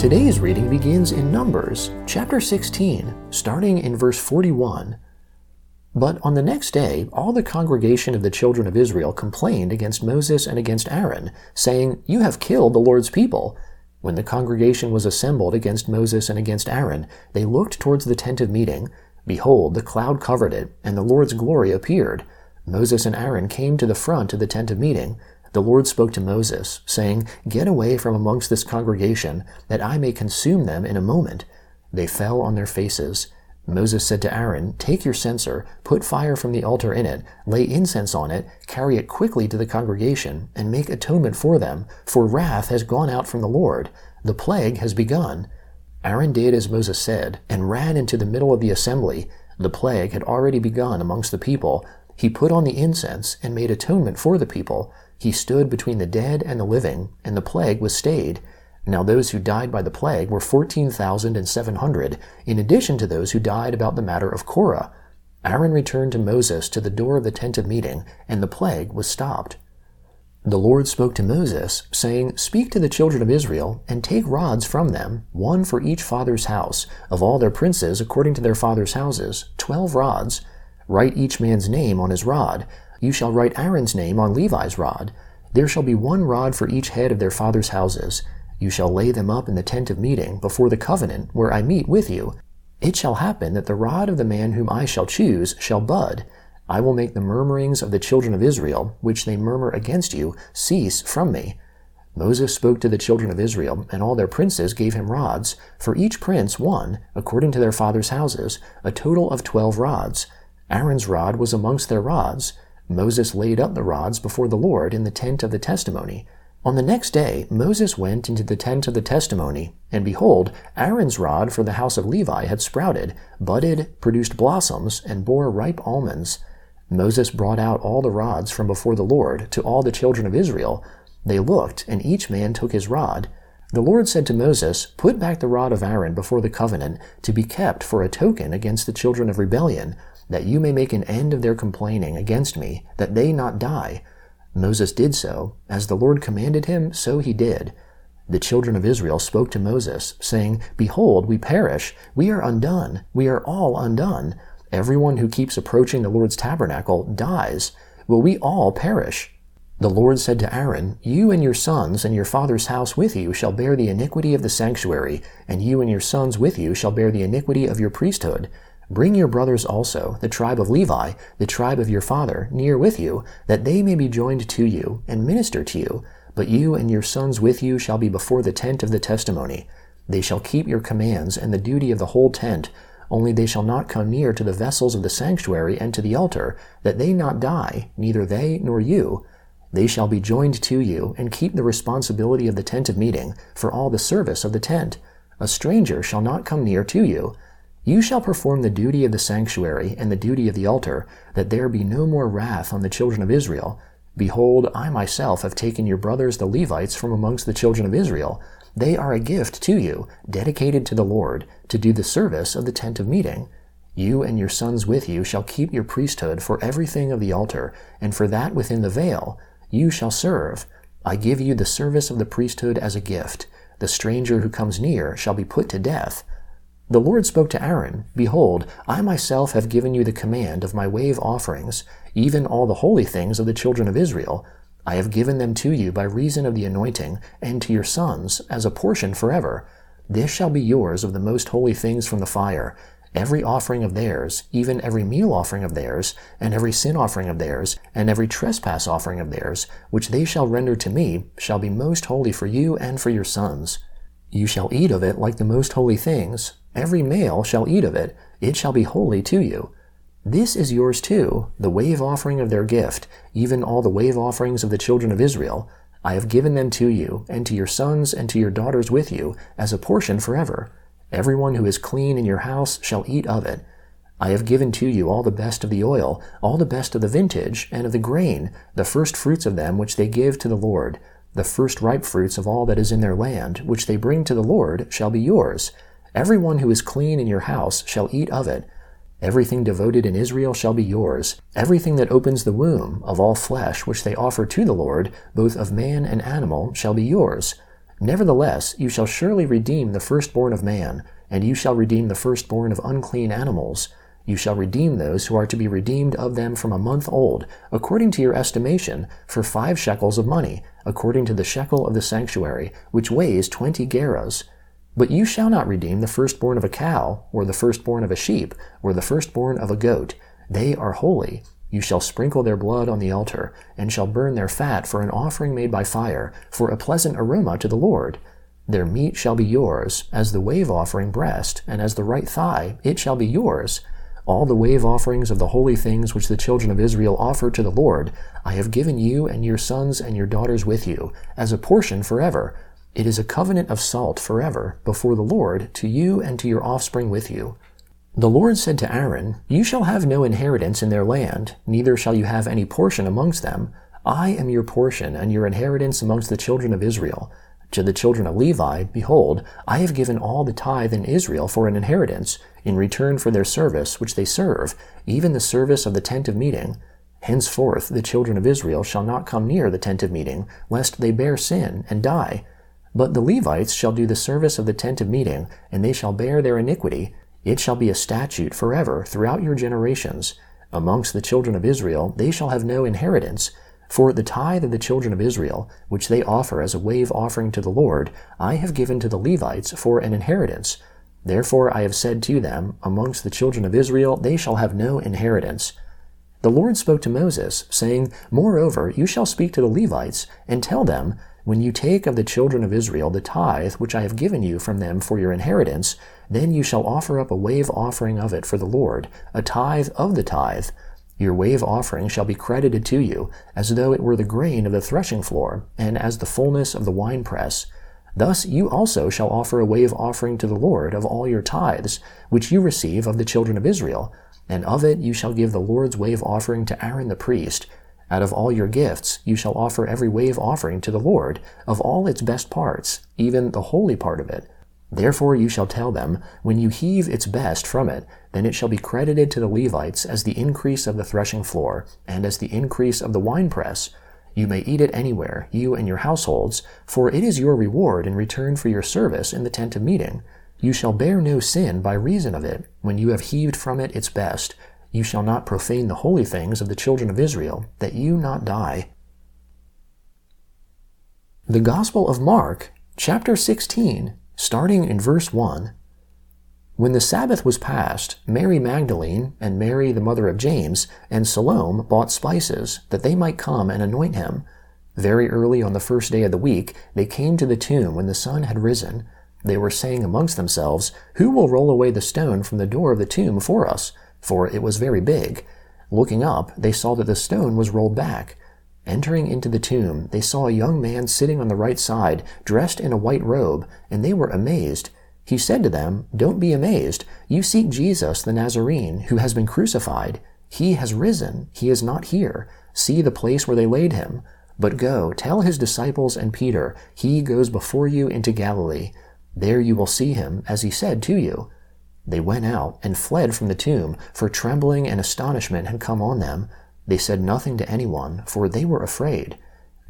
Today's reading begins in Numbers, chapter 16, starting in verse 41. But on the next day, all the congregation of the children of Israel complained against Moses and against Aaron, saying, You have killed the Lord's people. When the congregation was assembled against Moses and against Aaron, they looked towards the tent of meeting. Behold, the cloud covered it, and the Lord's glory appeared. Moses and Aaron came to the front of the tent of meeting. The Lord spoke to Moses, saying, Get away from amongst this congregation, that I may consume them in a moment. They fell on their faces. Moses said to Aaron, Take your censer, put fire from the altar in it, lay incense on it, carry it quickly to the congregation, and make atonement for them, for wrath has gone out from the Lord. The plague has begun. Aaron did as Moses said, and ran into the middle of the assembly. The plague had already begun amongst the people. He put on the incense and made atonement for the people. He stood between the dead and the living, and the plague was stayed. Now those who died by the plague were fourteen thousand and seven hundred, in addition to those who died about the matter of Korah. Aaron returned to Moses to the door of the tent of meeting, and the plague was stopped. The Lord spoke to Moses, saying, Speak to the children of Israel, and take rods from them, one for each father's house, of all their princes according to their father's houses, twelve rods. Write each man's name on his rod. You shall write Aaron's name on Levi's rod. There shall be one rod for each head of their father's houses. You shall lay them up in the tent of meeting before the covenant where I meet with you. It shall happen that the rod of the man whom I shall choose shall bud. I will make the murmurings of the children of Israel, which they murmur against you, cease from me. Moses spoke to the children of Israel, and all their princes gave him rods, for each prince one, according to their father's houses, a total of twelve rods. Aaron's rod was amongst their rods. Moses laid up the rods before the Lord in the tent of the testimony. On the next day, Moses went into the tent of the testimony, and behold, Aaron's rod for the house of Levi had sprouted, budded, produced blossoms, and bore ripe almonds. Moses brought out all the rods from before the Lord to all the children of Israel. They looked, and each man took his rod. The Lord said to Moses, Put back the rod of Aaron before the covenant, to be kept for a token against the children of rebellion, that you may make an end of their complaining against me, that they not die. Moses did so. As the Lord commanded him, so he did. The children of Israel spoke to Moses, saying, Behold, we perish. We are undone. We are all undone. Everyone who keeps approaching the Lord's tabernacle dies. Will we all perish? The Lord said to Aaron, You and your sons and your father's house with you shall bear the iniquity of the sanctuary, and you and your sons with you shall bear the iniquity of your priesthood. Bring your brothers also, the tribe of Levi, the tribe of your father, near with you, that they may be joined to you, and minister to you. But you and your sons with you shall be before the tent of the testimony. They shall keep your commands and the duty of the whole tent, only they shall not come near to the vessels of the sanctuary and to the altar, that they not die, neither they nor you. They shall be joined to you, and keep the responsibility of the tent of meeting, for all the service of the tent. A stranger shall not come near to you. You shall perform the duty of the sanctuary and the duty of the altar, that there be no more wrath on the children of Israel. Behold, I myself have taken your brothers the Levites from amongst the children of Israel. They are a gift to you, dedicated to the Lord, to do the service of the tent of meeting. You and your sons with you shall keep your priesthood for everything of the altar, and for that within the veil you shall serve. I give you the service of the priesthood as a gift. The stranger who comes near shall be put to death. The Lord spoke to Aaron, Behold, I myself have given you the command of my wave offerings, even all the holy things of the children of Israel. I have given them to you by reason of the anointing, and to your sons as a portion forever. This shall be yours of the most holy things from the fire. Every offering of theirs, even every meal offering of theirs, and every sin offering of theirs, and every trespass offering of theirs, which they shall render to me, shall be most holy for you and for your sons. You shall eat of it like the most holy things, Every male shall eat of it, it shall be holy to you. This is yours too, the wave offering of their gift, even all the wave offerings of the children of Israel. I have given them to you, and to your sons and to your daughters with you, as a portion forever. Everyone who is clean in your house shall eat of it. I have given to you all the best of the oil, all the best of the vintage, and of the grain, the first fruits of them which they give to the Lord. The first ripe fruits of all that is in their land, which they bring to the Lord, shall be yours. Every one who is clean in your house shall eat of it. Everything devoted in Israel shall be yours. Everything that opens the womb of all flesh which they offer to the Lord, both of man and animal, shall be yours. Nevertheless, you shall surely redeem the firstborn of man, and you shall redeem the firstborn of unclean animals. You shall redeem those who are to be redeemed of them from a month old, according to your estimation, for five shekels of money, according to the shekel of the sanctuary, which weighs twenty gerahs. But you shall not redeem the firstborn of a cow, or the firstborn of a sheep, or the firstborn of a goat. They are holy. You shall sprinkle their blood on the altar, and shall burn their fat for an offering made by fire, for a pleasant aroma to the Lord. Their meat shall be yours, as the wave offering breast, and as the right thigh, it shall be yours. All the wave offerings of the holy things which the children of Israel offer to the Lord, I have given you and your sons and your daughters with you, as a portion forever. It is a covenant of salt forever before the Lord to you and to your offspring with you. The Lord said to Aaron, You shall have no inheritance in their land, neither shall you have any portion amongst them. I am your portion and your inheritance amongst the children of Israel. To the children of Levi, behold, I have given all the tithe in Israel for an inheritance, in return for their service which they serve, even the service of the tent of meeting. Henceforth the children of Israel shall not come near the tent of meeting, lest they bear sin and die. But the Levites shall do the service of the tent of meeting, and they shall bear their iniquity. It shall be a statute forever throughout your generations. Amongst the children of Israel they shall have no inheritance. For the tithe of the children of Israel, which they offer as a wave offering to the Lord, I have given to the Levites for an inheritance. Therefore I have said to them, Amongst the children of Israel they shall have no inheritance. The Lord spoke to Moses, saying, Moreover, you shall speak to the Levites, and tell them, when you take of the children of Israel the tithe which I have given you from them for your inheritance, then you shall offer up a wave offering of it for the Lord, a tithe of the tithe. Your wave offering shall be credited to you, as though it were the grain of the threshing floor, and as the fullness of the winepress. Thus you also shall offer a wave offering to the Lord of all your tithes, which you receive of the children of Israel, and of it you shall give the Lord's wave offering to Aaron the priest, out of all your gifts you shall offer every wave offering to the Lord, of all its best parts, even the holy part of it. Therefore you shall tell them, when you heave its best from it, then it shall be credited to the Levites as the increase of the threshing floor, and as the increase of the winepress. You may eat it anywhere, you and your households, for it is your reward in return for your service in the tent of meeting. You shall bear no sin by reason of it, when you have heaved from it its best, you shall not profane the holy things of the children of Israel, that you not die. The Gospel of Mark, chapter 16, starting in verse 1. When the Sabbath was past, Mary Magdalene and Mary the mother of James and Salome bought spices, that they might come and anoint him. Very early on the first day of the week, they came to the tomb when the sun had risen. They were saying amongst themselves, Who will roll away the stone from the door of the tomb for us? For it was very big. Looking up, they saw that the stone was rolled back. Entering into the tomb, they saw a young man sitting on the right side, dressed in a white robe, and they were amazed. He said to them, Don't be amazed. You seek Jesus the Nazarene, who has been crucified. He has risen. He is not here. See the place where they laid him. But go, tell his disciples and Peter, He goes before you into Galilee. There you will see him, as he said to you. They went out and fled from the tomb, for trembling and astonishment had come on them. They said nothing to anyone, for they were afraid.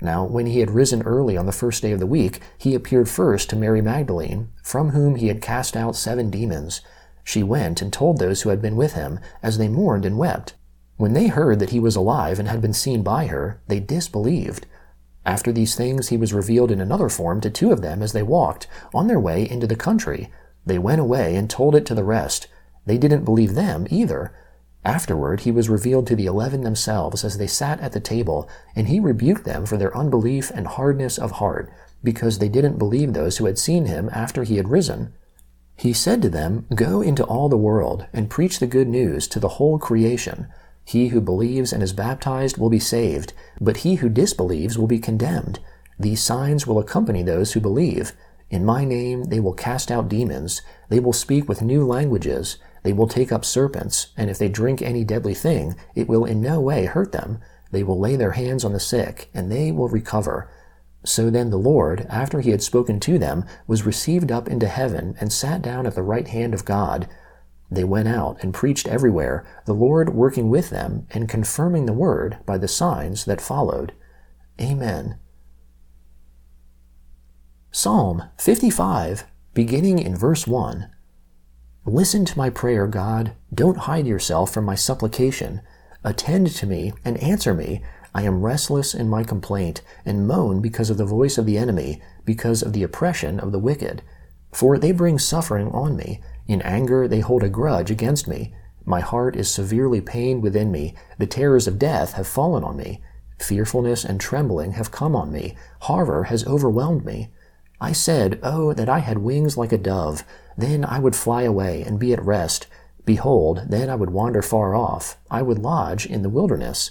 Now, when he had risen early on the first day of the week, he appeared first to Mary Magdalene, from whom he had cast out seven demons. She went and told those who had been with him, as they mourned and wept. When they heard that he was alive and had been seen by her, they disbelieved. After these things, he was revealed in another form to two of them as they walked, on their way into the country. They went away and told it to the rest. They didn't believe them either. Afterward, he was revealed to the eleven themselves as they sat at the table, and he rebuked them for their unbelief and hardness of heart, because they didn't believe those who had seen him after he had risen. He said to them, Go into all the world and preach the good news to the whole creation. He who believes and is baptized will be saved, but he who disbelieves will be condemned. These signs will accompany those who believe. In my name they will cast out demons, they will speak with new languages, They will take up serpents, and if they drink any deadly thing, it will in no way hurt them. They will lay their hands on the sick, and they will recover. So then the Lord, after he had spoken to them, was received up into heaven and sat down at the right hand of God. They went out and preached everywhere, the Lord working with them and confirming the word by the signs that followed. Amen. Psalm 55, beginning in verse 1. Listen to my prayer, God. Don't hide yourself from my supplication. Attend to me and answer me. I am restless in my complaint, and moan because of the voice of the enemy, because of the oppression of the wicked. For they bring suffering on me. In anger they hold a grudge against me. My heart is severely pained within me. The terrors of death have fallen on me. Fearfulness and trembling have come on me. Horror has overwhelmed me. I said, Oh, that I had wings like a dove. Then I would fly away and be at rest. Behold, then I would wander far off. I would lodge in the wilderness.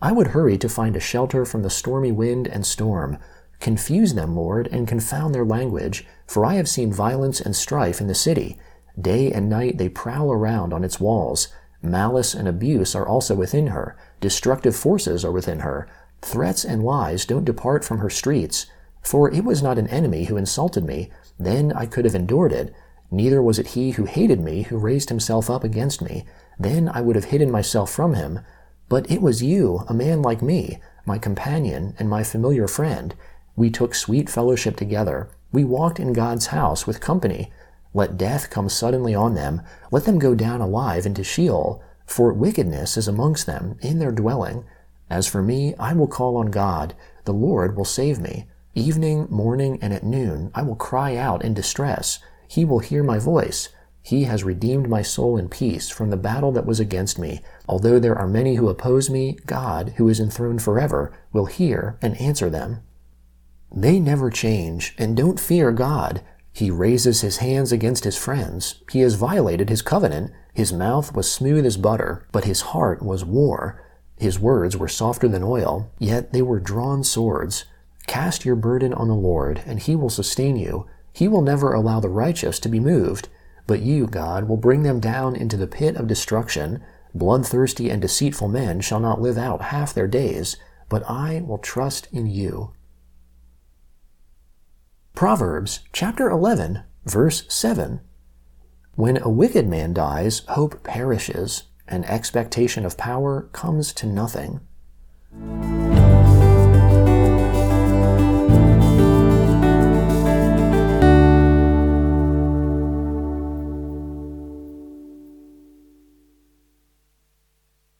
I would hurry to find a shelter from the stormy wind and storm. Confuse them, Lord, and confound their language, for I have seen violence and strife in the city. Day and night they prowl around on its walls. Malice and abuse are also within her. Destructive forces are within her. Threats and lies don't depart from her streets. For it was not an enemy who insulted me, then I could have endured it. Neither was it he who hated me who raised himself up against me, then I would have hidden myself from him. But it was you, a man like me, my companion and my familiar friend. We took sweet fellowship together. We walked in God's house with company. Let death come suddenly on them. Let them go down alive into Sheol. For wickedness is amongst them in their dwelling. As for me, I will call on God. The Lord will save me. Evening, morning, and at noon I will cry out in distress. He will hear my voice. He has redeemed my soul in peace from the battle that was against me. Although there are many who oppose me, God, who is enthroned forever, will hear and answer them. They never change and don't fear God. He raises his hands against his friends. He has violated his covenant. His mouth was smooth as butter, but his heart was war. His words were softer than oil, yet they were drawn swords. Cast your burden on the Lord, and he will sustain you. He will never allow the righteous to be moved. But you, God, will bring them down into the pit of destruction. Bloodthirsty and deceitful men shall not live out half their days, but I will trust in you. Proverbs chapter 11, verse 7. When a wicked man dies, hope perishes, and expectation of power comes to nothing.